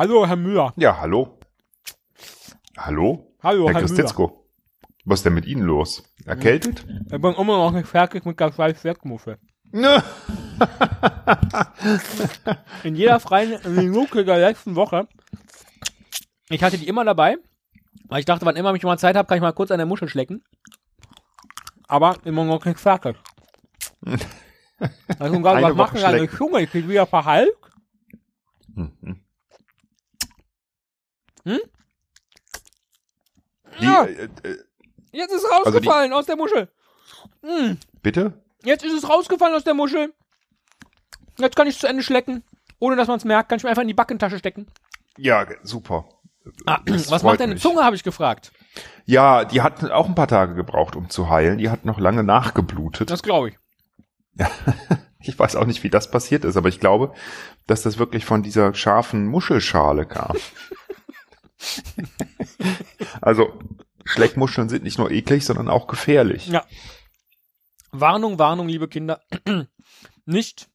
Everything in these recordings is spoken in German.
Hallo, Herr Müller. Ja, hallo. Hallo? Hallo, Herr Herr Müller. Christetzko. Was ist denn mit Ihnen los? Erkältet? Ich bin immer noch nicht fertig mit der Fleischwerkmuffel. Ne. In jeder freien Minute der letzten Woche. Ich hatte die immer dabei, weil ich dachte, wann immer ich mal Zeit habe, kann ich mal kurz an der Muschel schlecken. Aber immer noch nicht fertig. Also, was machen schlecken. Zunge? Ich bin wieder verhalten. Mhm. Hm? Die, Ja. äh, äh, Jetzt ist es Also rausgefallen aus der Muschel. Hm. bitte? Jetzt ist es rausgefallen aus der Muschel. Jetzt kann ich es zu Ende schlecken. Ohne dass man es merkt, kann ich mir einfach in die Backentasche stecken. Ja, super. Ah, was macht deine mich. Zunge, habe ich gefragt. Ja, die hat auch ein paar Tage gebraucht, um zu heilen. Die hat noch lange nachgeblutet. Das glaube ich. Ich weiß auch nicht, wie das passiert ist, aber ich glaube, dass das wirklich von dieser scharfen Muschelschale kam. also, Schleckmuscheln sind nicht nur eklig, sondern auch gefährlich. Ja. Warnung, Warnung, liebe Kinder. Nicht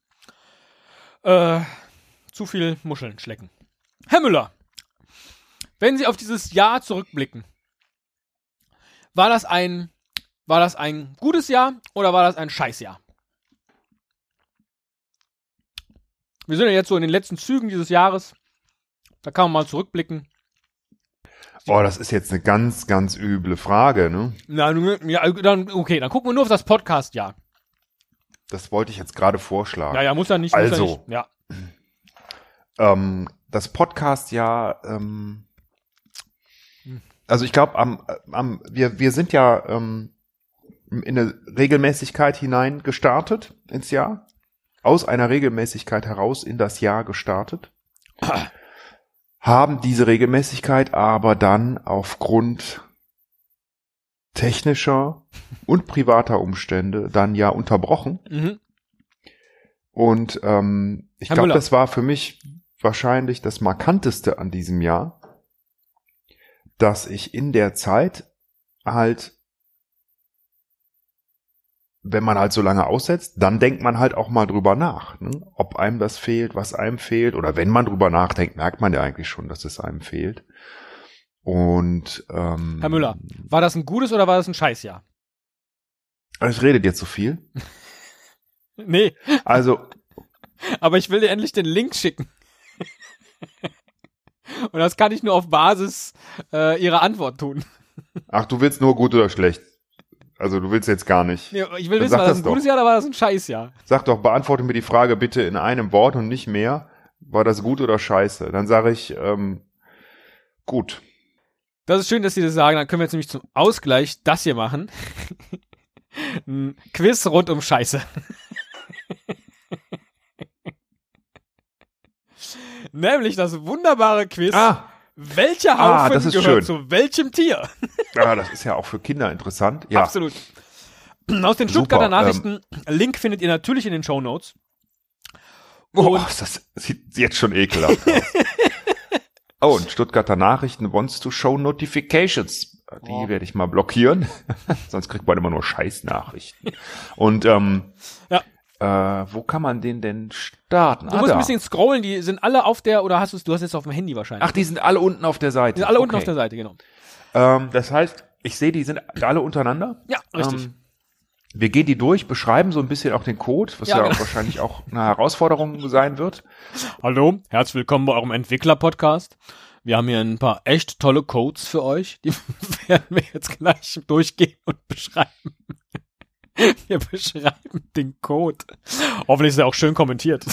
äh, zu viel Muscheln schlecken. Herr Müller, wenn Sie auf dieses Jahr zurückblicken, war das ein, war das ein gutes Jahr oder war das ein Scheißjahr? Wir sind ja jetzt so in den letzten Zügen dieses Jahres. Da kann man mal zurückblicken. Oh, das ist jetzt eine ganz, ganz üble Frage, ne? Na, ja, dann, okay, dann gucken wir nur auf das Podcast-Jahr. Das wollte ich jetzt gerade vorschlagen. Ja, ja, muss ja nicht. Muss ja, Also. nicht. ja. Ähm, das Podcast ja, ähm, also ich glaube, am, am, wir, wir sind ja ähm, in eine Regelmäßigkeit hinein gestartet ins Jahr. Aus einer Regelmäßigkeit heraus in das Jahr gestartet. Haben diese Regelmäßigkeit aber dann aufgrund technischer und privater Umstände dann ja unterbrochen. Mhm. Und ähm, ich glaube, das war für mich wahrscheinlich das markanteste an diesem Jahr, dass ich in der Zeit halt, wenn man halt so lange aussetzt, dann denkt man halt auch mal drüber nach, ne? ob einem das fehlt, was einem fehlt. Oder wenn man drüber nachdenkt, merkt man ja eigentlich schon, dass es einem fehlt. Und ähm, Herr Müller, war das ein gutes oder war das ein Scheißjahr? Ich rede dir zu viel. Nee, Also, aber ich will dir endlich den Link schicken. Und das kann ich nur auf Basis äh, ihrer Antwort tun. ach, du willst nur gut oder schlecht. Also du willst jetzt gar nicht. Nee, ich will Dann wissen, war das das ein doch. gutes Jahr oder war das ein Scheißjahr? Sag doch, beantworte mir die Frage bitte in einem Wort und nicht mehr. War das gut oder scheiße? Dann sage ich, ähm, gut. Das ist schön, dass Sie das sagen. Dann können wir jetzt nämlich zum Ausgleich das hier machen. ein Quiz rund um Scheiße. Nämlich das wunderbare Quiz. Ah, Welcher Ah, Haufen das ist gehört schön. zu welchem Tier? ah, das ist ja auch für Kinder interessant. Ja, Absolut. Aus den Super, Stuttgarter Nachrichten. Link findet ihr natürlich in den Show Notes. oh, das sieht jetzt schon ekelhaft aus. Oh, und Stuttgarter Nachrichten wants to show notifications. Die Oh. werde ich mal blockieren. Sonst kriegt man immer nur Scheißnachrichten. Und ähm, Ja. Äh, wo kann man den denn starten? Du Ah, musst da. ein bisschen scrollen, die sind alle auf der, oder hast du es, du hast es jetzt auf dem Handy wahrscheinlich. Ach, die sind alle unten auf der Seite. die sind alle unten Okay. auf der Seite, genau. Ähm, das heißt, ich sehe, die sind alle untereinander. Ja, richtig. Ähm, wir gehen die durch, beschreiben so ein bisschen auch den Code, was Ja, ja, genau. wahrscheinlich auch eine Herausforderung sein wird. Hallo, herzlich willkommen bei eurem Entwickler-Podcast. Wir haben hier ein paar echt tolle Codes für euch. Die werden wir jetzt gleich durchgehen und beschreiben. Wir beschreiben den Code. Hoffentlich ist er auch schön kommentiert.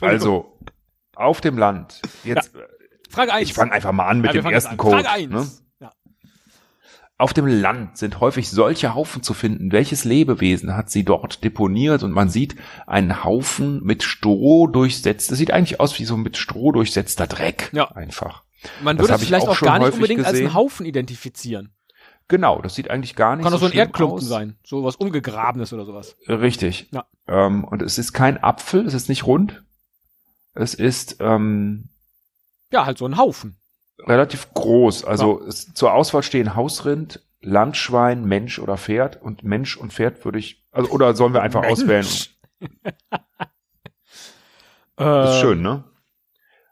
Also auf dem Land. Jetzt, Frage 1. ich fange einfach mal an mit ja, dem ersten. Code. Frage 1. Ne? Ja. Auf dem Land sind häufig solche Haufen zu finden. Welches Lebewesen hat sie dort deponiert? Und man sieht einen Haufen mit Stroh durchsetzt. Das sieht eigentlich aus wie so mit Stroh durchsetzter Dreck. Ja. Einfach. Man Das würde es ich vielleicht auch auch gar nicht unbedingt als gesehen. einen Haufen identifizieren. Genau, das sieht eigentlich gar nicht Kann so so ein Erdklumpen aus. sein. So was umgegrabenes oder sowas. Richtig. Ja. Ähm, und es ist kein Apfel, es ist nicht rund. Es ist ähm, Ja, halt so ein Haufen. relativ groß. Also es, zur Auswahl stehen Hausrind, Landschwein, Mensch oder Pferd. Und Mensch und Pferd würde ich, also oder sollen wir einfach Mensch. auswählen? Äh, Ist schön, ne?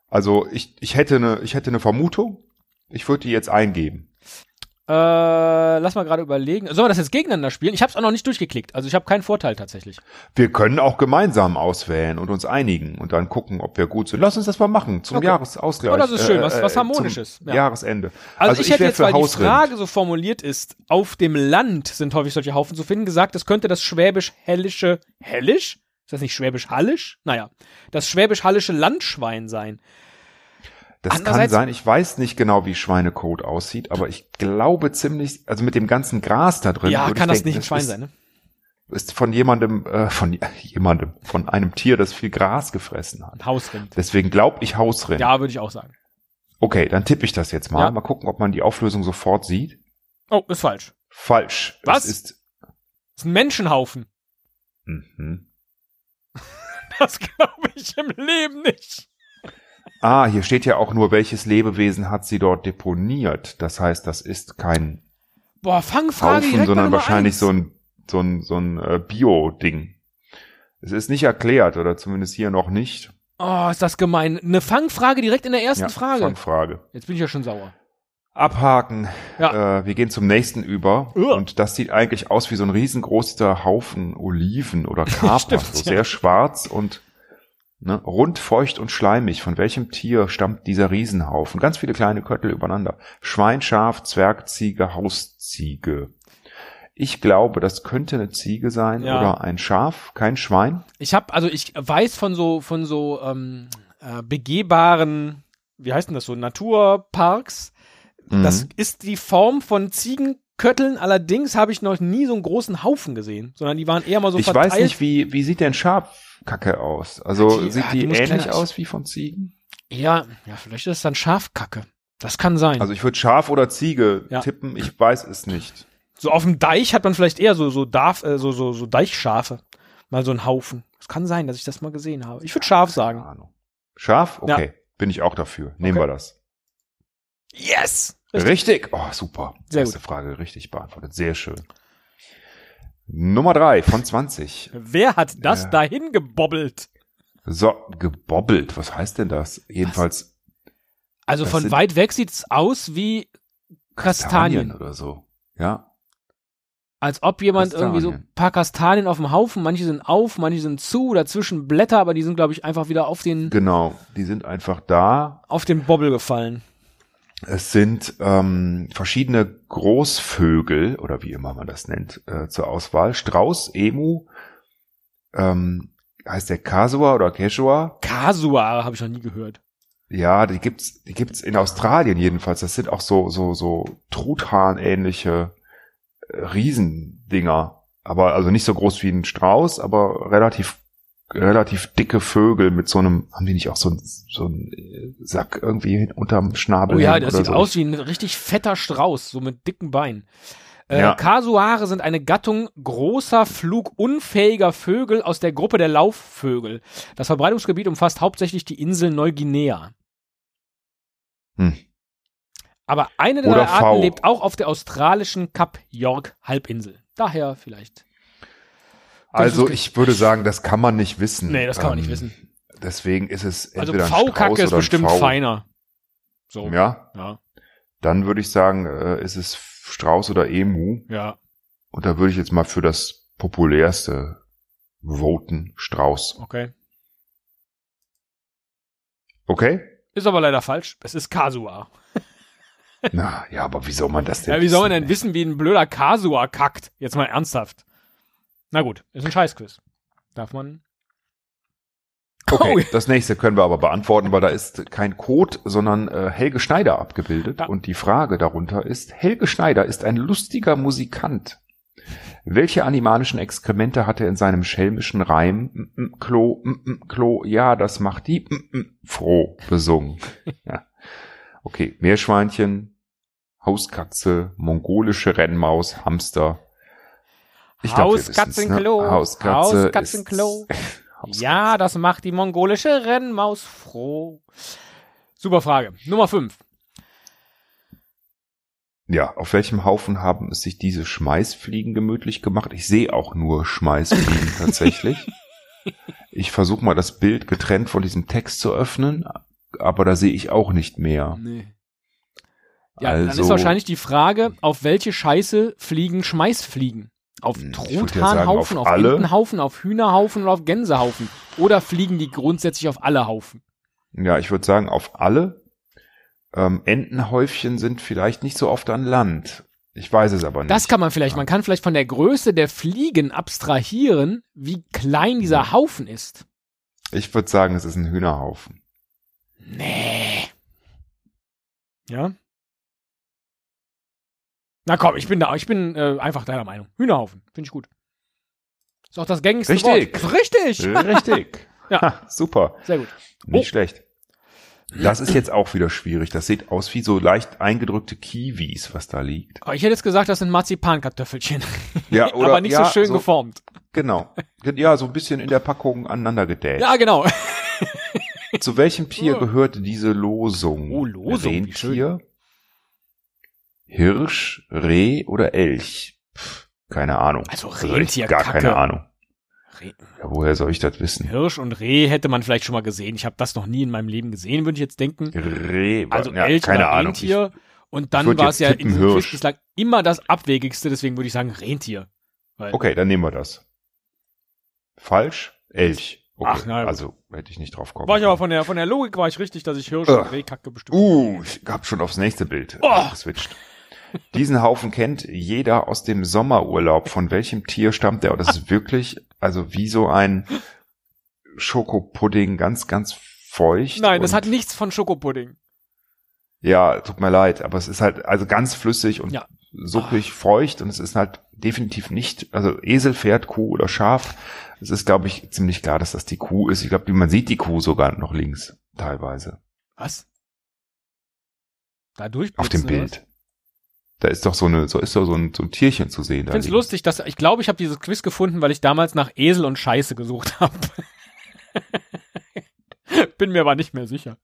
Also ich, ich hätte eine, ich hätte eine Vermutung. Ich würde die jetzt eingeben. Äh, lass mal gerade überlegen. Sollen wir das jetzt gegeneinander spielen? Ich habe es auch noch nicht durchgeklickt. Also ich habe keinen Vorteil tatsächlich. Wir können auch gemeinsam auswählen und uns einigen und dann gucken, ob wir gut sind. Lass uns das mal machen zum Okay. Jahresausgleich. Oh, das ist schön, Äh, was- äh, was zum Harmonisches, ja. Jahresende. Also, ich, hätte wär jetzt, weil die Hausrind. Frage so formuliert ist, auf dem Land sind häufig solche Haufen zu finden, gesagt, es könnte das schwäbisch-hellische, hellisch? Ist das nicht schwäbisch-hallisch? Naja, das schwäbisch-hallische Landschwein sein. Das kann sein, ich weiß nicht genau, wie Schweinekot aussieht, aber ich glaube ziemlich, also mit dem ganzen Gras da drin. ja, kann das denken, nicht ein Schwein ist, sein, ne? Ist von jemandem, äh, von jemandem, von einem Tier, das viel Gras gefressen hat. Hausrind. Deswegen glaube ich Hausrind. Ja, würde ich auch sagen. Okay, dann tippe ich das jetzt mal. Ja. Mal gucken, ob man die Auflösung sofort sieht. Oh, ist falsch. Falsch. Was? Es ist, Das ist ein Menschenhaufen. mhm. Das glaube ich im Leben nicht. Ah, hier steht ja auch nur, welches Lebewesen hat sie dort deponiert. Das heißt, das ist kein Boah, Fangfrage Haufen, sondern wahrscheinlich eins. so ein, so ein, so ein äh, Bio-Ding. Es ist nicht erklärt, oder zumindest hier noch nicht. Oh, ist das gemein. Eine Fangfrage direkt in der ersten Ja, Frage. Fangfrage. Jetzt bin ich ja schon sauer. Abhaken. Ja. Äh, wir gehen zum nächsten über. Uah. Und das sieht eigentlich aus wie so ein riesengroßer Haufen Oliven oder Kapern. Stimmt, so ja. sehr schwarz und ne, rund, feucht und schleimig. Von welchem Tier stammt dieser Riesenhaufen? Ganz viele kleine Köttel übereinander. Schwein, Schaf, Zwergziege, Hausziege. Ich glaube, das könnte eine Ziege sein Ja. oder ein Schaf, kein Schwein. Ich habe, also ich weiß von so, von so ähm, äh, begehbaren, wie heißt denn das so, Naturparks. Das Mhm. ist die Form von Ziegenkötteln. Allerdings habe ich noch nie so einen großen Haufen gesehen, sondern die waren eher mal so ich verteilt. weiß nicht, wie, wie sieht denn Schafkacke aus? Also Die- sieht ah, die, die ähnlich aus wie von Ziegen? Ja, ja, vielleicht ist es dann Schafkacke. Das kann sein. Also ich würde Schaf oder Ziege Ja. tippen, ich weiß es nicht. so auf dem Deich hat man vielleicht eher so so Darf, äh, so so so Deichschafe, mal so einen Haufen. Es kann sein, dass ich das mal gesehen habe. Ich würde Schaf Keine sagen. Ahnung. Schaf? Ja. Okay, bin ich auch dafür. Nehmen Okay. wir das. Yes. Richtig. Oh, super. Sehr Erste Frage richtig beantwortet. Sehr schön. Nummer drei von 20. Wer hat das Ja. dahin gebobbelt? So, gebobbelt. Was heißt denn das? Jedenfalls Also Das von weit weg sieht's aus wie Kastanien. oder so. Ja. Als ob jemand irgendwie so ein Kastanien. paar Kastanien auf dem Haufen, manche sind auf, manche sind zu, dazwischen Blätter, aber die sind, glaube ich, einfach wieder auf den, Genau. Die sind einfach da. auf den Bobbel gefallen. Es sind ähm, verschiedene Großvögel oder wie immer man das nennt äh, zur Auswahl. Strauß, Emu, ähm, heißt der Kasua oder Quechua? Kasua habe ich noch nie gehört. Ja, die gibt's, die gibt's in Australien jedenfalls. Das sind auch so so so Truthahn-ähnliche äh, Riesendinger, aber also nicht so groß wie ein Strauß, aber relativ relativ dicke Vögel mit so einem, haben die nicht auch so einen so einen äh, Sack irgendwie unterm Schnabel? Oh ja, das sieht so? aus wie ein richtig fetter Strauß, so mit dicken Beinen. Äh, Ja. Kasuare sind eine Gattung großer, flugunfähiger Vögel aus der Gruppe der Laufvögel. Das Verbreitungsgebiet umfasst hauptsächlich die Insel Neuguinea. Hm. Aber eine der Oder Arten V. lebt auch auf der australischen Kap York Halbinsel. Daher vielleicht. Also ich würde sagen, das kann man nicht wissen. Ähm, Nee, das kann man nicht wissen. Deswegen ist es Also V-Kacke ist bestimmt V. feiner. So. Ja, Ja. dann würde ich sagen, äh, ist es Strauß oder Emu. ja. Und da würde ich jetzt mal für das populärste voten, Strauß. Okay. Okay? Ist aber leider falsch. Es ist Kasua. Na, ja, aber wie soll man das denn Ja, wie soll man denn wissen, wie ein blöder Kasua kackt? Jetzt mal ernsthaft. Na gut, ist ein Scheißquiz. Darf man. Okay, Oh. das nächste können wir aber beantworten, weil da ist kein Code, sondern äh, Helge Schneider abgebildet. Ja. Und die Frage darunter ist, Helge Schneider ist ein lustiger Musikant. Welche animalischen Exkremente hat er in seinem schelmischen Reim mm, mm, Klo, mm, mm, Klo, ja, das macht die mm, mm, froh besungen? ja. Okay, Meerschweinchen, Hauskatze, mongolische Rennmaus, Hamster. Ich glaub, wir wissen's, Hauskatzenklo. Ne? Hauskatze Haus- Ja, das macht die mongolische Rennmaus froh. Super Frage. Nummer 5. Ja, auf welchem Haufen haben es sich diese Schmeißfliegen gemütlich gemacht? Ich sehe auch nur Schmeißfliegen tatsächlich. Ich versuche mal das Bild getrennt von diesem Text zu öffnen. aber da sehe ich auch nicht mehr. Nee. Ja, dann ist Also- wahrscheinlich die Frage, auf welche Scheiße fliegen Schmeißfliegen? Auf Hm, Truthahnhaufen, auf auf, alle. Entenhaufen, auf Hühnerhaufen oder auf Gänsehaufen? Oder fliegen die grundsätzlich auf alle Haufen? Ja, ich würde sagen, auf alle. Ähm, Entenhäufchen sind vielleicht nicht so oft an Land. Ich weiß es aber nicht. Das kann man vielleicht, man kann vielleicht von der Größe der Fliegen abstrahieren, wie klein dieser Haufen ist. ich würde sagen, es ist ein Hühnerhaufen. Nee. Ja? Na komm, ich bin da, ich bin äh, einfach deiner Meinung. Hühnerhaufen, finde ich gut. Ist auch das gängigste Richtig. Wort. Richtig. Richtig. Ja. Ha, super. Sehr gut. Nicht Oh. schlecht. Das ist jetzt auch wieder schwierig. Das sieht aus wie so leicht eingedrückte Kiwis, was da liegt. Aber ich hätte jetzt gesagt, das sind Marzipankartoffelchen. Ja, oder Aber nicht ja, so schön geformt. Genau. Ja, so ein bisschen in der Packung aneinander gedäht. Ja, genau. Zu welchem Tier gehörte diese Losung? Oh, Losung, wie Rentier, Hirsch, Reh oder Elch? Pff, keine Ahnung. Also Rentier, Gar Kacke. keine Ahnung. Re- Ja, woher soll ich das wissen? Hirsch und Reh hätte man vielleicht schon mal gesehen. Ich habe das noch nie in meinem Leben gesehen, würde ich jetzt denken. Reh, Also ja, Elch keine oder Ahnung. Rentier. Und dann war es ja in diesem Quiz bislang immer das Abwegigste, deswegen würde ich sagen Rentier. Okay, dann nehmen wir das. Falsch? Elch. Okay, Ach, gut. also hätte ich nicht drauf kommen. War ich aber von der, von der Logik war ich richtig, dass ich Hirsch Ugh. und Rehkacke bestimmt. Uh, ich hab schon aufs nächste Bild Oh. geswitcht. Diesen Haufen kennt jeder aus dem Sommerurlaub. Von welchem Tier stammt der? Und das ist wirklich, also wie so ein Schokopudding, ganz, ganz feucht. Nein, das hat nichts von Schokopudding. Ja, tut mir leid, aber es ist halt also ganz flüssig und Ja. suppig feucht und es ist halt definitiv nicht, also Esel, Pferd, Kuh oder Schaf. Es ist, glaube ich, ziemlich klar, dass das die Kuh ist. Ich glaube, man sieht die Kuh sogar noch links, teilweise. Was? Da durchblitzen, Auf dem? Bild. Da ist doch so eine, so ist doch so ein, so ein Tierchen zu sehen. Ich finde es lustig, dass ich glaube, ich habe dieses Quiz gefunden, weil ich damals nach Esel und Scheiße gesucht habe. Bin mir aber nicht mehr sicher.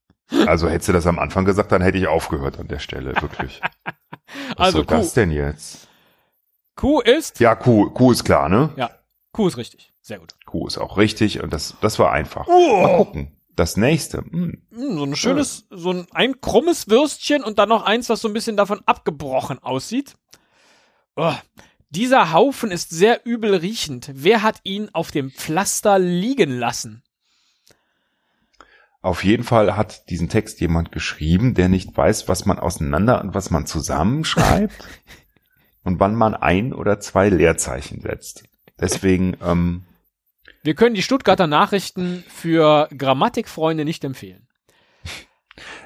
Also hättest du das am Anfang gesagt, dann hätte ich aufgehört an der Stelle, wirklich. Was Also soll das Kuh. denn jetzt? Kuh ist? Ja, Kuh, Kuh ist klar, ne? Ja. Kuh ist richtig. Sehr gut. Kuh ist auch richtig und das, das war einfach. Mal Oh, gucken. Das nächste. Hm. so ein schönes, so ein, ein krummes Würstchen und dann noch eins, was so ein bisschen davon abgebrochen aussieht. Oh, dieser Haufen ist sehr übel riechend. Wer hat ihn auf dem Pflaster liegen lassen? Auf jeden Fall hat diesen Text jemand geschrieben, der nicht weiß, was man auseinander und was man zusammenschreibt und wann man ein oder zwei Leerzeichen setzt. Deswegen, ähm, Wir können die Stuttgarter Nachrichten für Grammatikfreunde nicht empfehlen.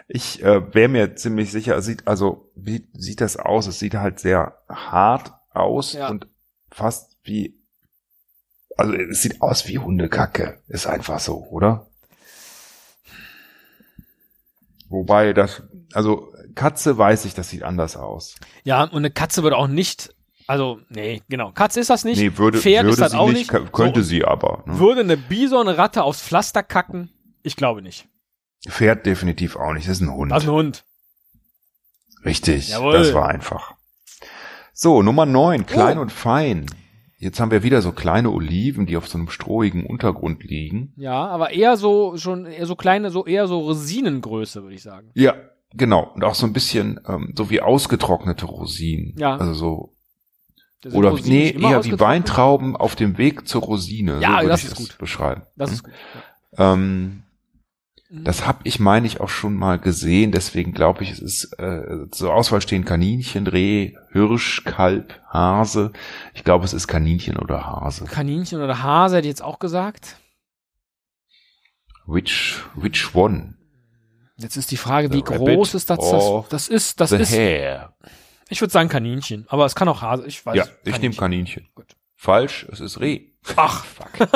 ich äh, wäre mir ziemlich sicher, sieht, also wie sieht das aus? Es sieht halt sehr hart aus Ja. und fast wie, also es sieht aus wie Hundekacke. Ist einfach so, oder? Wobei das, also Katze weiß ich, das sieht anders aus. Ja, und eine Katze würde auch nicht, also, nee, genau. Katze ist das nicht. Nee, würde, Pferd würde ist das auch nicht, könnte So, sie aber. Ne? Würde eine Bisonratte aufs Pflaster kacken? Ich glaube nicht. Pferd definitiv auch nicht, das ist ein Hund. Das ist ein Hund. Richtig, Jawohl. das war einfach. So, Nummer neun, klein Oh. und fein. Jetzt haben wir wieder so kleine Oliven, die auf so einem strohigen Untergrund liegen. Ja, aber eher so, schon, eher so kleine, so eher so Rosinengröße, würde ich sagen. Ja, genau. Und auch so ein bisschen ähm, so wie ausgetrocknete Rosinen. Ja. Also so, oder nee, eher wie. Weintrauben auf dem Weg zur Rosine. Ja, so würde das ich ist gut. beschreiben. Das Hm? ist gut. Ähm, Das habe ich, meine ich, auch schon mal gesehen. Deswegen glaube ich, es ist äh, zur Auswahl stehen Kaninchen, Reh, Hirsch, Kalb, Hase. Ich glaube, es ist Kaninchen oder Hase. Kaninchen oder Hase hätte ich jetzt auch gesagt. Which, which one? Jetzt ist die Frage, The wie groß ist das? Das, das ist, das The ist, hare. Ich würde sagen Kaninchen, aber es kann auch Hase, ich weiß. Ja, ich nehme Kaninchen. Gut. Falsch, es ist Reh. Ach, Fuck.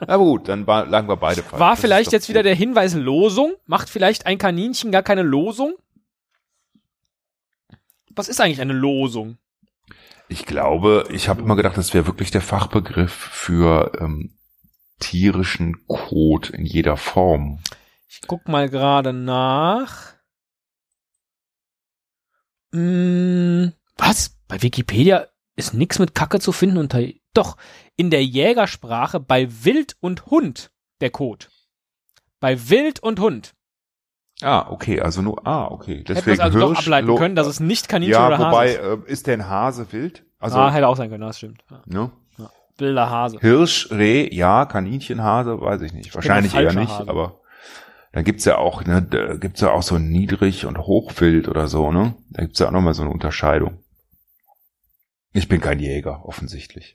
Aber gut, dann lagen wir beide falsch. War Das vielleicht jetzt wieder gut. der Hinweis Losung? Macht vielleicht ein Kaninchen gar keine Losung? Was ist eigentlich eine Losung? Ich glaube, ich habe immer gedacht, das wäre wirklich der Fachbegriff für ähm, tierischen Kot in jeder Form. Ich guck mal gerade nach. Hm, was? Bei Wikipedia ist nix mit Kacke zu finden unter. Doch, in der Jägersprache bei Wild und Hund der Code. Bei Wild und Hund. Ah, okay, also nur, ah, okay. Deswegen es also doch Hirsch, ableiten Lo- können, dass es nicht Kaninchen Ja, oder Hase wobei, ist. äh, ist denn Hase wild? Also, ah, hätte auch sein können, das stimmt. Ja. ne? Wilder Hase. Hirsch, Reh, ja, Kaninchen, Hase, weiß ich nicht. Wahrscheinlich eher nicht, Hase. aber dann gibt's ja auch, ne, da gibt's ja auch so Niedrig- und Hochwild oder so, ne? Da gibt's ja auch nochmal so eine Unterscheidung. Ich bin kein Jäger, offensichtlich.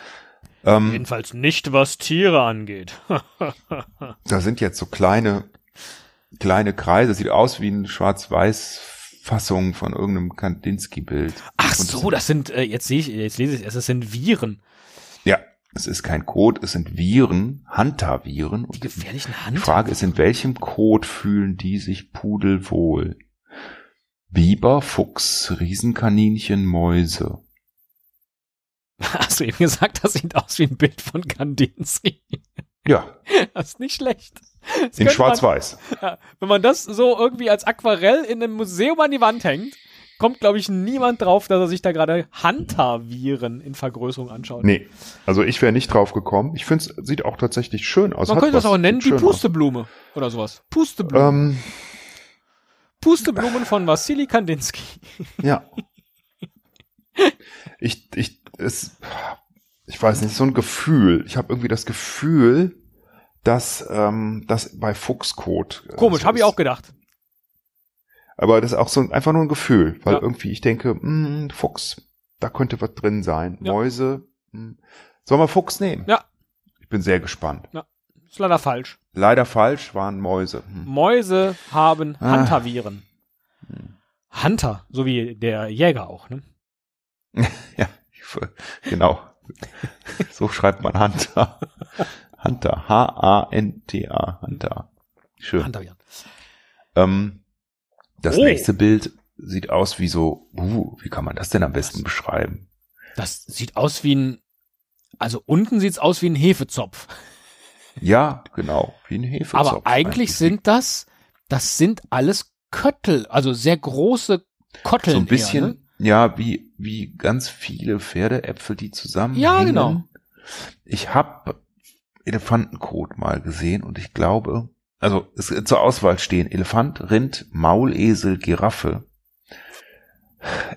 ähm, Jedenfalls nicht, was Tiere angeht. da sind jetzt so kleine, kleine Kreise, sieht aus wie eine Schwarz-Weiß-Fassung von irgendeinem Kandinsky-Bild. Ach so, das sind, äh, jetzt sehe ich, jetzt lese ich es, das sind Viren. Ja, es ist kein Code, es sind Viren, Hunter-Viren. Und Die gefährlichen Die Hand. Frage ist, in welchem Code fühlen die sich pudelwohl? Biber, Fuchs, Riesenkaninchen, Mäuse. Hast du eben gesagt, das sieht aus wie ein Bild von Kandinsky. Ja, Das ist nicht schlecht. Das in Schwarz-Weiß. Ja, wenn man das so irgendwie als Aquarell in einem Museum an die Wand hängt, kommt, glaube ich, niemand drauf, dass er sich da gerade Hunter-Viren in Vergrößerung anschaut. Nee, also ich wäre nicht drauf gekommen. Ich finde es sieht auch tatsächlich schön aus. Man Hat könnte das auch nennen, die schön aus. Pusteblume oder sowas. Pusteblumen. Ähm, Pusteblumen von Wassili Kandinsky. ja. Ich, ich, es, ich weiß nicht, so ein Gefühl. Ich habe irgendwie das Gefühl, dass ähm, das bei Fuchscode. äh, Komisch, so habe ich auch gedacht. Aber das ist auch so ein, einfach nur ein Gefühl, weil Ja. irgendwie ich denke, mh, Fuchs, da könnte was drin sein. Ja. Mäuse, mh. sollen wir Fuchs nehmen? Ja. Ich bin sehr gespannt. Ist leider falsch. Leider falsch waren Mäuse. Hm. Mäuse haben Ah. Hunter-Viren. Hunter, so wie der Jäger auch, ne? Ja, genau. so schreibt man Hunter. Hunter. H-A-N-T-A. Hunter. Schön. Hunter-Viren. Ähm, das Oh. nächste Bild sieht aus wie so, uh, wie kann man das denn am besten beschreiben? Das sieht aus wie ein, also unten sieht's aus wie ein Hefezopf. Ja, genau, wie ein Hefezopf. Aber eigentlich sind das, das sind alles Köttel, also sehr große Kotteln. so ein bisschen, Eher, ne? ja, wie, wie ganz viele Pferdeäpfel, die zusammen. Ja, genau. Ich habe Elefantenkot mal gesehen und ich glaube, also es zur Auswahl stehen Elefant, Rind, Maulesel, Giraffe.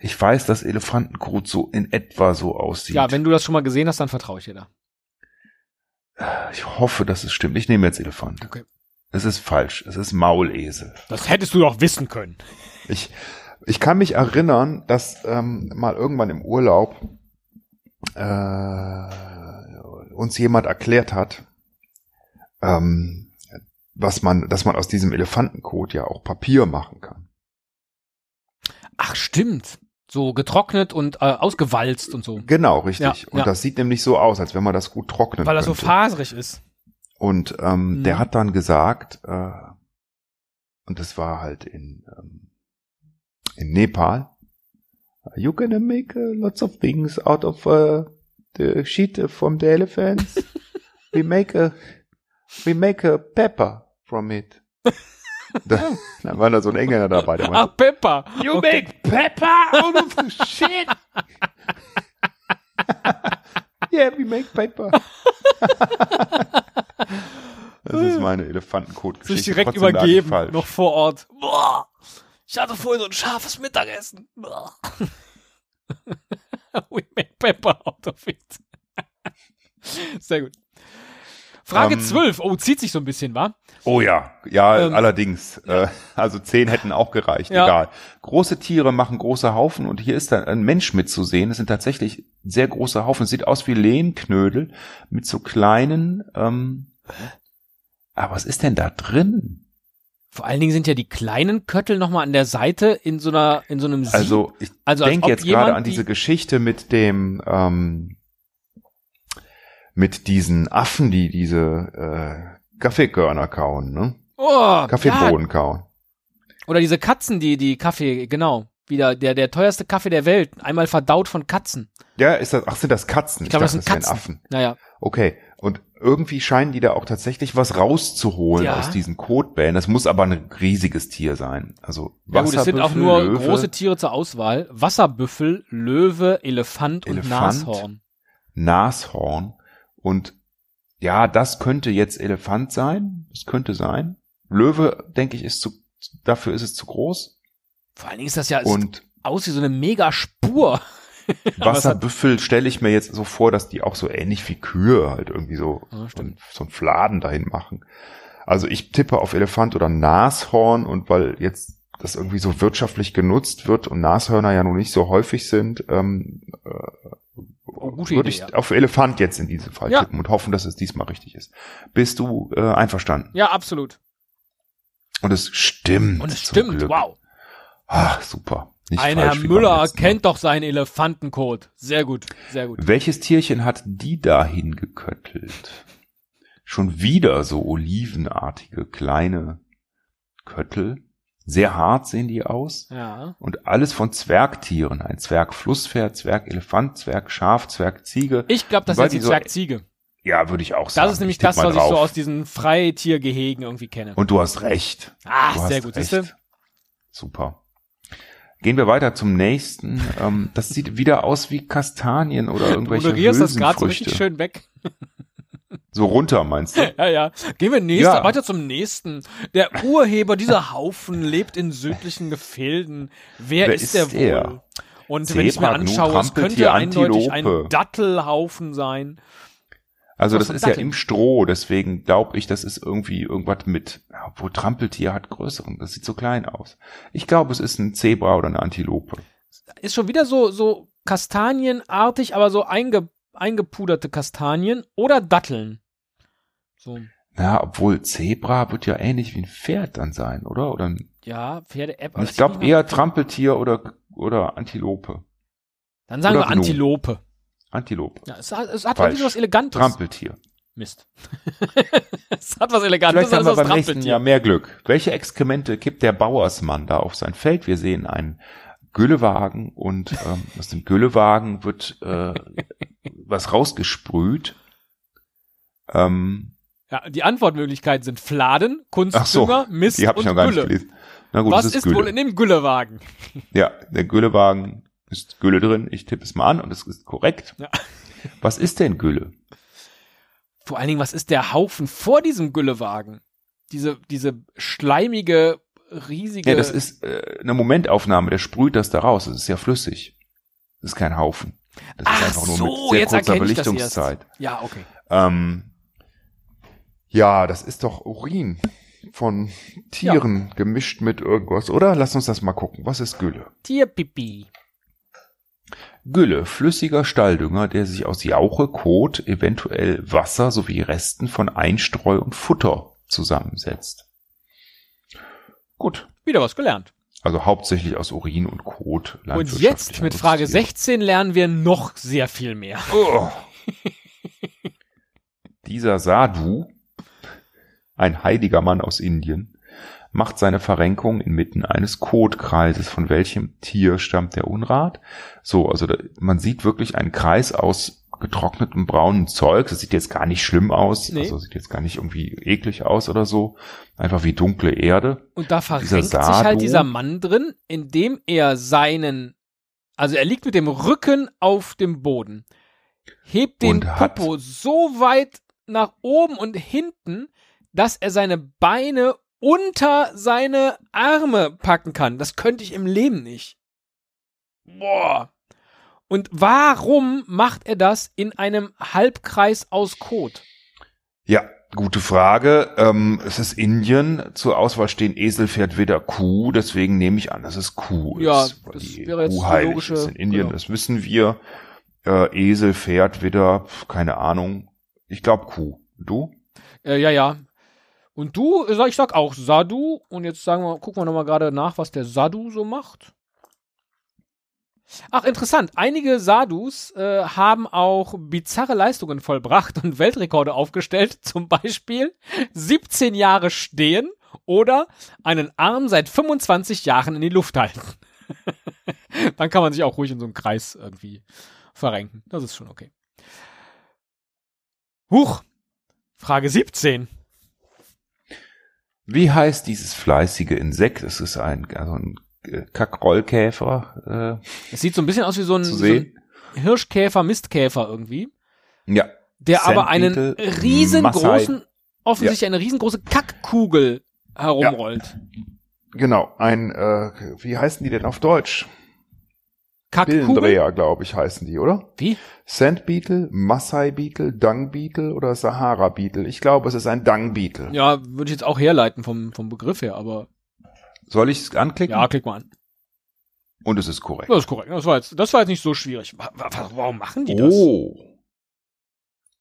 Ich weiß, dass Elefantenkot so in etwa so aussieht. Ja, wenn du das schon mal gesehen hast, dann vertraue ich dir da. ich hoffe, dass es stimmt. Ich nehme jetzt Elefant. Okay. Es ist falsch. Es ist Maulesel. Das hättest du doch wissen können. Ich, ich kann mich erinnern, dass ähm, mal irgendwann im Urlaub äh, uns jemand erklärt hat, ähm, was man, dass man aus diesem Elefantenkot ja auch Papier machen kann. Ach, stimmt. So getrocknet und äh, ausgewalzt und so. Genau, richtig. Ja, und ja. das sieht nämlich so aus, als wenn man das gut trocknen Weil das so könnte. faserig ist. Und ähm, Mhm. der hat dann gesagt, äh, und das war halt in, ähm, in Nepal, you gonna make uh, lots of things out of uh, the sheet from the elephants. we make a we make a pepper from it. da, dann war da so ein Engländer dabei, der meinte, Ach, Pepper. You Okay. make pepper out of the shit. yeah, we make paper. das ist meine Elefantenkot-Geschichte. Sich direkt Trotzdem übergeben, noch vor Ort. Boah, ich hatte vorhin so ein scharfes Mittagessen. Boah. We make pepper out of it. Sehr gut. Frage Ähm, 12. Oh, zieht sich so ein bisschen, wa? Oh ja, ja, Ähm, allerdings. Äh, also zehn hätten auch gereicht, Ja. egal. Große Tiere machen große Haufen und hier ist dann ein Mensch mitzusehen. Es sind tatsächlich sehr große Haufen. Es sieht aus wie Lehmknödel mit so kleinen. Ähm, aber was ist denn da drin? Vor allen Dingen sind ja die kleinen Köttel nochmal an der Seite in so einer, in so einem Sieb. Also ich Also als denke ob jetzt gerade an die- diese Geschichte mit dem ähm, mit diesen Affen, die diese äh, Kaffeekörner kauen, ne? oh, Kaffeebohnen kauen. Ja. Oder diese Katzen, die, die Kaffee, genau. Wieder der, der teuerste Kaffee der Welt. Einmal verdaut von Katzen. Ja, ist das, ach, sind das Katzen? Ich glaube, das sind wären Katzen. Affen. Naja. Okay. Und irgendwie scheinen die da auch tatsächlich was rauszuholen Ja. aus diesen Kotbällen. Das muss aber ein riesiges Tier sein. Also Ja gut, es sind auch nur Löwe, große Tiere zur Auswahl. Wasserbüffel, Löwe, Elefant, und Elefant. Nashorn. Nashorn. Und ja, das könnte jetzt Elefant sein. Das könnte sein. Löwe, denke ich, ist zu dafür ist es zu groß. Vor allen Dingen ist das ja, Und sieht aus wie so eine Megaspur. Wasserbüffel stelle ich mir jetzt so vor, dass die auch so ähnlich wie Kühe halt irgendwie so, Ja, so, ein- stimmt. so ein Fladen dahin machen. Also ich tippe auf Elefant oder Nashorn und weil jetzt das irgendwie so wirtschaftlich genutzt wird und Nashörner ja noch nicht so häufig sind, ähm, Oh, gute würde Idee, ich ja. auf Elefant jetzt in diesem Fall Ja. tippen und hoffen, dass es diesmal richtig ist. Bist du äh, einverstanden? Ja, absolut. Und es stimmt. Und es stimmt, Glück. wow. Ach, super. Nicht Ein Herr Müller kennt doch seinen Elefantencode. Sehr gut, sehr gut. Welches Tierchen hat die dahin geköttelt? Schon wieder so olivenartige kleine Köttel. Sehr hart sehen die aus. Ja. Und alles von Zwergtieren. Ein Zwergflusspferd, Zwergelefant, Zwergschaf, Zwergziege. Ich glaube, das ist die so- Zwergziege. Ja, würde ich auch sagen. Das ist nämlich das, was ich so drauf. aus diesen Freitiergehegen irgendwie kenne. Und du hast recht. Ah, du sehr gut, recht. du? Super. Gehen wir weiter zum nächsten. Ähm, das sieht wieder aus wie Kastanien oder Du irgendwelche moderierst das gerade so richtig schön weg. So runter, meinst du? Ja, ja. Gehen wir nächster, Ja. weiter zum nächsten. Der Urheber dieser Haufen lebt in südlichen Gefilden. Wer, Wer ist ist der der? wohl? Und wenn ich mir Zebra, anschaue, es könnte eindeutig ein. Dattelhaufen sein. Also Was das ist ja Datteln? im Stroh, deswegen glaube ich, das ist irgendwie irgendwas mit, ja, wo Trampeltier hat größeren, das sieht so klein aus. Ich glaube, es ist ein Zebra oder eine Antilope. Ist schon wieder so, so kastanienartig, aber so einge, eingepuderte Kastanien oder Datteln. So, Ja, obwohl Zebra wird ja ähnlich wie ein Pferd dann sein, oder? Oder ein, ja, Pferde-App. ich glaube eher Trampeltier oder, oder Antilope. Dann sagen oder wir. Antilope. Antilope. Ja, es hat, es hat irgendwie was Elegantes. Trampeltier. Mist. es hat was Elegantes, Vielleicht haben wir beim nächsten Trampeltier. Jahr mehr Glück. Welche Exkremente kippt der Bauersmann da auf sein Feld? Wir sehen einen Güllewagen und ähm, aus dem Güllewagen wird äh, was rausgesprüht. Ähm, Ja, die Antwortmöglichkeiten sind Fladen, ach so, Kunstdünger, Mist die und ich noch gar Gülle. nicht gelesen. Na gut, Was ist, ist, wohl Gülle. in dem Güllewagen? Ja, der Güllewagen ist Gülle drin. Ich tippe es mal an und es ist korrekt. Ja. Was ist denn Gülle? Vor allen Dingen, was ist der Haufen vor diesem Güllewagen? Diese, diese schleimige, riesige. Ja, das ist äh, eine Momentaufnahme. Der sprüht das da raus. Das ist ja flüssig. Das ist kein Haufen. Das Ach ist einfach nur so, mit sehr jetzt kurzer Belichtungszeit. Ja, okay. Ähm, ja, das ist doch Urin von Tieren gemischt mit irgendwas, oder? Lass uns das mal gucken. Was ist Gülle? Tierpipi. Gülle, flüssiger Stalldünger, der sich aus Jauche, Kot, eventuell Wasser sowie Resten von Einstreu und Futter zusammensetzt. Gut. Wieder was gelernt. Also hauptsächlich aus Urin und Kot. Und jetzt mit Frage produziert. 16 lernen wir noch sehr viel mehr. Oh. Dieser Sadhu, ein heiliger Mann aus Indien, macht seine Verrenkung inmitten eines Kotkreises. Von welchem Tier stammt der Unrat? So, also da, man sieht wirklich einen Kreis aus getrocknetem braunen Zeug. Das sieht jetzt gar nicht schlimm aus. Nee. Also sieht jetzt gar nicht irgendwie eklig aus oder so. Einfach wie dunkle Erde. Und da verrenkt sich halt dieser Mann drin, indem er seinen, also er liegt mit dem Rücken auf dem Boden, hebt den Popo so weit nach oben und hinten, dass er seine Beine unter seine Arme packen kann. Das könnte ich im Leben nicht. Boah. Und warum macht er das in einem Halbkreis aus Kot? Ja, gute Frage. Ähm, es ist Indien. Zur Auswahl stehen Esel, Pferd, Widder, Kuh. Deswegen nehme ich an, dass es Kuh Ja, ist. weil das die wäre jetzt Kuh heilig logische- ist in Indien. genau. Das wissen wir. Äh, Esel, Pferd, Widder, keine Ahnung. Ich glaube Kuh. Du? Äh, ja, ja. Und du, ich sag auch Sadu. Und jetzt sagen wir, gucken wir nochmal gerade nach, was der Sadu so macht. Ach, interessant. Einige Sadus äh, haben auch bizarre Leistungen vollbracht und Weltrekorde aufgestellt. Zum Beispiel 17 Jahre stehen oder einen Arm seit 25 Jahren in die Luft halten. Dann kann man sich auch ruhig in so einem Kreis irgendwie verrenken. Das ist schon okay. Huch. Frage 17. Wie heißt dieses fleißige Insekt? Es ist ein, also ein äh, Kackrollkäfer Es sieht so ein bisschen aus wie so ein, so ein Hirschkäfer, Mistkäfer irgendwie, Ja. der aber einen Sandbeetle, riesengroßen, Maasai. offensichtlich eine riesengroße Kackkugel herumrollt. Genau, ein, äh, wie heißen die denn auf Deutsch? Kackkugel? Billendreher, glaube ich, heißen die, oder? Wie? Sand Beetle, Maasai Beetle, Dung Beetle oder Sahara Beetle? Ich glaube, es ist ein Dung Beetle. Ja, würde ich jetzt auch herleiten vom, vom Begriff her, aber Soll ich es anklicken? ja, klick mal an. Und es ist korrekt. Das ist korrekt. Das war jetzt, das war jetzt nicht so schwierig. Wa- wa- wa- Warum machen die das? Oh.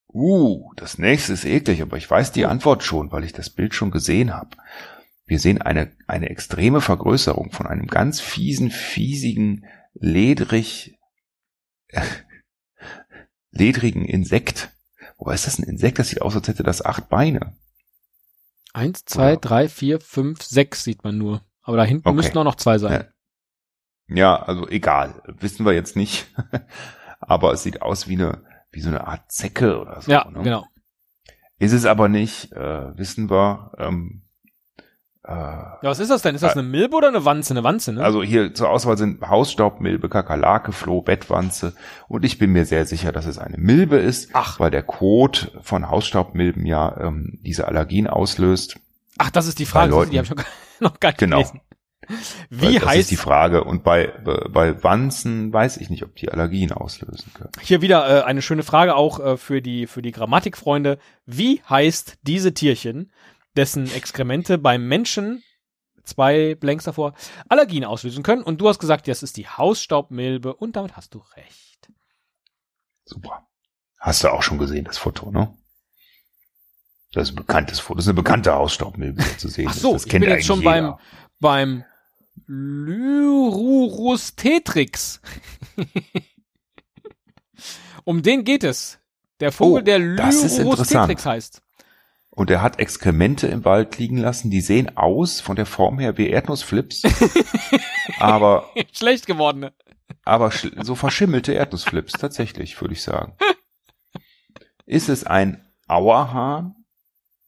Uh, das nächste ist eklig, aber ich weiß die Antwort schon, weil ich das Bild schon gesehen habe. Wir sehen eine, eine extreme Vergrößerung von einem ganz fiesen, fiesigen, ledrig, ledrigen Insekt. Wobei ist das ein Insekt? Das sieht aus, als hätte das acht Beine. Eins, zwei, Ja. drei, vier, fünf, sechs sieht man nur. Aber da hinten Okay. müssten auch noch zwei sein. Ja, also egal, wissen wir jetzt nicht. aber es sieht aus wie eine, wie so eine Art Zecke oder so. Ja, ne? genau. Ist es aber nicht, äh, wissen wir. Ähm, äh, Ja, was ist das denn? Ist das eine Milbe oder eine Wanze? Eine Wanze, ne? Also hier zur Auswahl sind Hausstaubmilbe, Kakerlake, Floh, Bettwanze und ich bin mir sehr sicher, dass es eine Milbe ist, Ach. weil der Kot von Hausstaubmilben ja ähm, diese Allergien auslöst. Ach, das ist die Frage. Leuten. Die habe ich noch noch gar nicht Genau. gelesen. Wie das ist heißt die Frage und bei bei- bei Wanzen weiß ich nicht, ob die Allergien auslösen können. hier wieder äh, eine schöne Frage auch äh, für die für die Grammatikfreunde. Wie heißt diese Tierchen, dessen Exkremente beim Menschen zwei Blanks davor Allergien auslösen können? Und du hast gesagt, das ist die Hausstaubmilbe und damit hast du recht. Super. Hast du auch schon gesehen das Foto, ne? Das ist ein bekanntes Foto. Das ist eine bekannte Hausstaubmilbe zu sehen. Ach so, das ich bin jetzt schon jeder. beim beim Lyrurus tetrix. um den geht es. Der Vogel, Oh, der Lyrurus tetrix heißt. Und er hat Exkremente im Wald liegen lassen, die sehen aus von der Form her wie Erdnussflips, aber, Schlecht gewordene. aber sch- so verschimmelte Erdnussflips, tatsächlich, würde ich sagen. Ist es ein Auerhahn,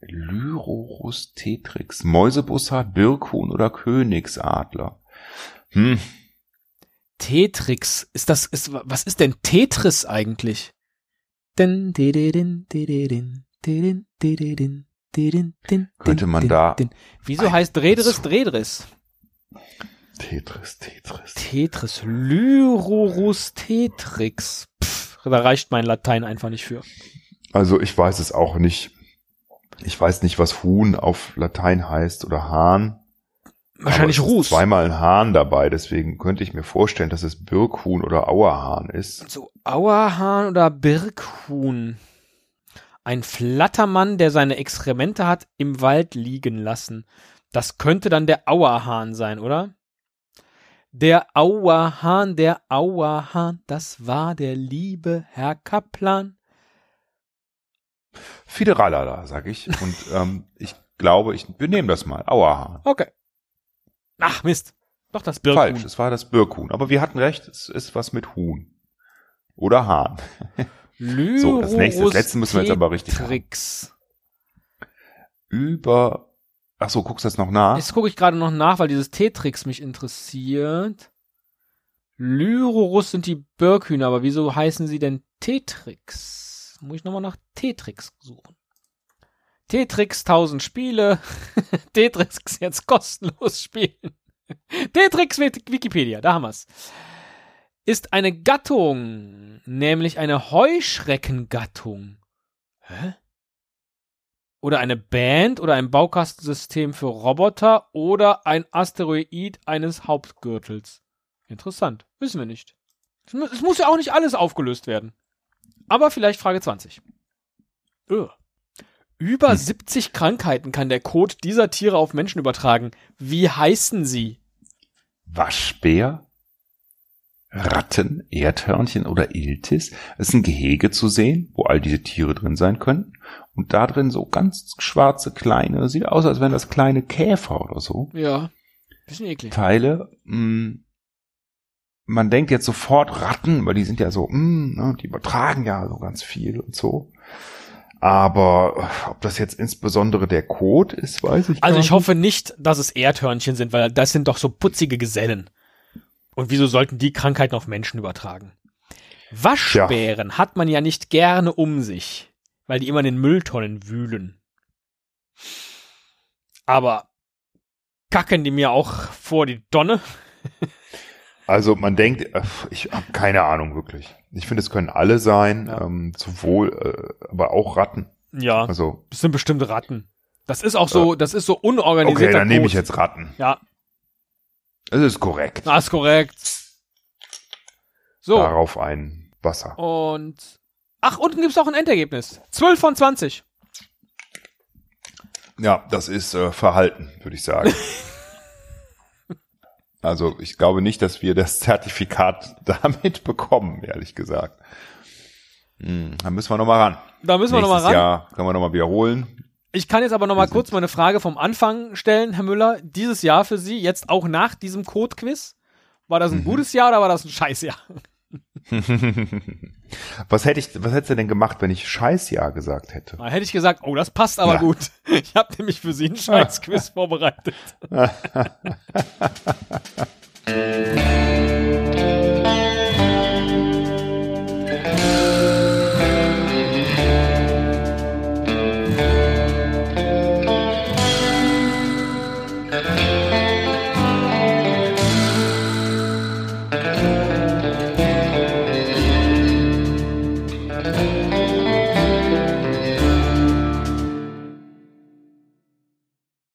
Lyrorus tetrix, Mäusebussard, Birkhuhn oder Königsadler? Hm, Tetrix. Ist das, ist, was ist denn Tetris eigentlich? Din, di, di, din, di, din, din, Könnte man din, da- din. Wieso heißt Redris Dredris? Tetris, Tetris. Tetris. Lyrurus Tetrix. Pff, da reicht mein Latein einfach nicht für. Also ich weiß es auch nicht. Ich weiß nicht, was Huhn auf Latein heißt oder Hahn. Wahrscheinlich Ruß. Zweimal ein Hahn dabei, deswegen könnte ich mir vorstellen, dass es Birkhuhn oder Auerhahn ist. So Auerhahn oder Birkhuhn. Ein Flattermann, der seine Exkremente hat im Wald liegen lassen. Das könnte dann der Auerhahn sein, oder? Der Auerhahn, der Auerhahn, das war der liebe Herr Kaplan. Fideralala, sag ich. Und ähm, ich glaube, ich, wir nehmen das mal. Auerhahn. Okay. Ach, Mist. Doch das Birkhuhn. Falsch, es war das Birkhuhn. Aber wir hatten recht, es ist was mit Huhn. Oder Hahn. So, das nächste, das letzte müssen wir jetzt aber richtig. Tricks. Über. Ach so, guckst du das noch nach? Jetzt gucke ich gerade noch nach, weil dieses Tetrix mich interessiert. Lyrorus sind die Birkhühner, aber wieso heißen sie denn Tetrix? Muss ich nochmal nach Tetrix suchen. Tetrix 1000 Spiele. Tetrix jetzt kostenlos spielen. Tetrix Wik- Wikipedia, da haben wir's. Ist eine Gattung, nämlich eine Heuschreckengattung. Hä? Oder eine Band oder ein Baukastensystem für Roboter oder ein Asteroid eines Hauptgürtels. Interessant. Wissen wir nicht. Es muss ja auch nicht alles aufgelöst werden. Aber vielleicht Frage 20. Ugh. Über 70 Krankheiten kann der Code dieser Tiere auf Menschen übertragen. Wie heißen sie? Waschbär, Ratten, Erdhörnchen oder Iltis. Es ist ein Gehege zu sehen, wo all diese Tiere drin sein können. Und da drin so ganz schwarze kleine, sieht aus, als wären das kleine Käfer oder so. Ja. Bisschen eklig. Teile. Mh, man denkt jetzt sofort Ratten, weil die sind ja so, mh, ne, die übertragen ja so ganz viel und so. Aber äh, ob das jetzt insbesondere der Code ist, weiß ich Also gar ich hoffe nicht, dass es Erdhörnchen sind, weil das sind doch so putzige Gesellen. Und wieso sollten die Krankheiten auf Menschen übertragen? Waschbären hat man ja nicht gerne um sich, weil die immer in den Mülltonnen wühlen. Aber kacken die mir auch vor die Donne. Also man denkt, äh, ich habe keine Ahnung wirklich. Ich finde, es können alle sein, Ja. ähm, sowohl, äh, aber auch Ratten. Ja, Also das sind bestimmte Ratten. Das ist auch so, das ist so unorganisierter okay, dann nehme ich jetzt Ratten. Ja, Das ist korrekt. das ist korrekt. So, Darauf ein Wasser. und ach, unten gibt's auch ein Endergebnis. 12 von 20. Ja, das ist äh, Verhalten, würde ich sagen. also ich glaube nicht, dass wir das Zertifikat damit bekommen, ehrlich gesagt. Hm, dann müssen wir noch mal ran. Da müssen wir nochmal ran. Jahr können wir noch mal wiederholen. Ich kann jetzt aber noch mal Wir kurz meine Frage vom Anfang stellen, Herr Müller. Dieses Jahr für Sie, jetzt auch nach diesem Code-Quiz, war Mhm. das ein gutes Jahr oder war das ein Scheißjahr? Was hätte ich, was hättest du denn gemacht, wenn ich Scheiß ja gesagt hätte? Na, hätte ich gesagt, oh, das passt aber ja. gut. Ich habe nämlich für Sie einen Scheißquiz vorbereitet.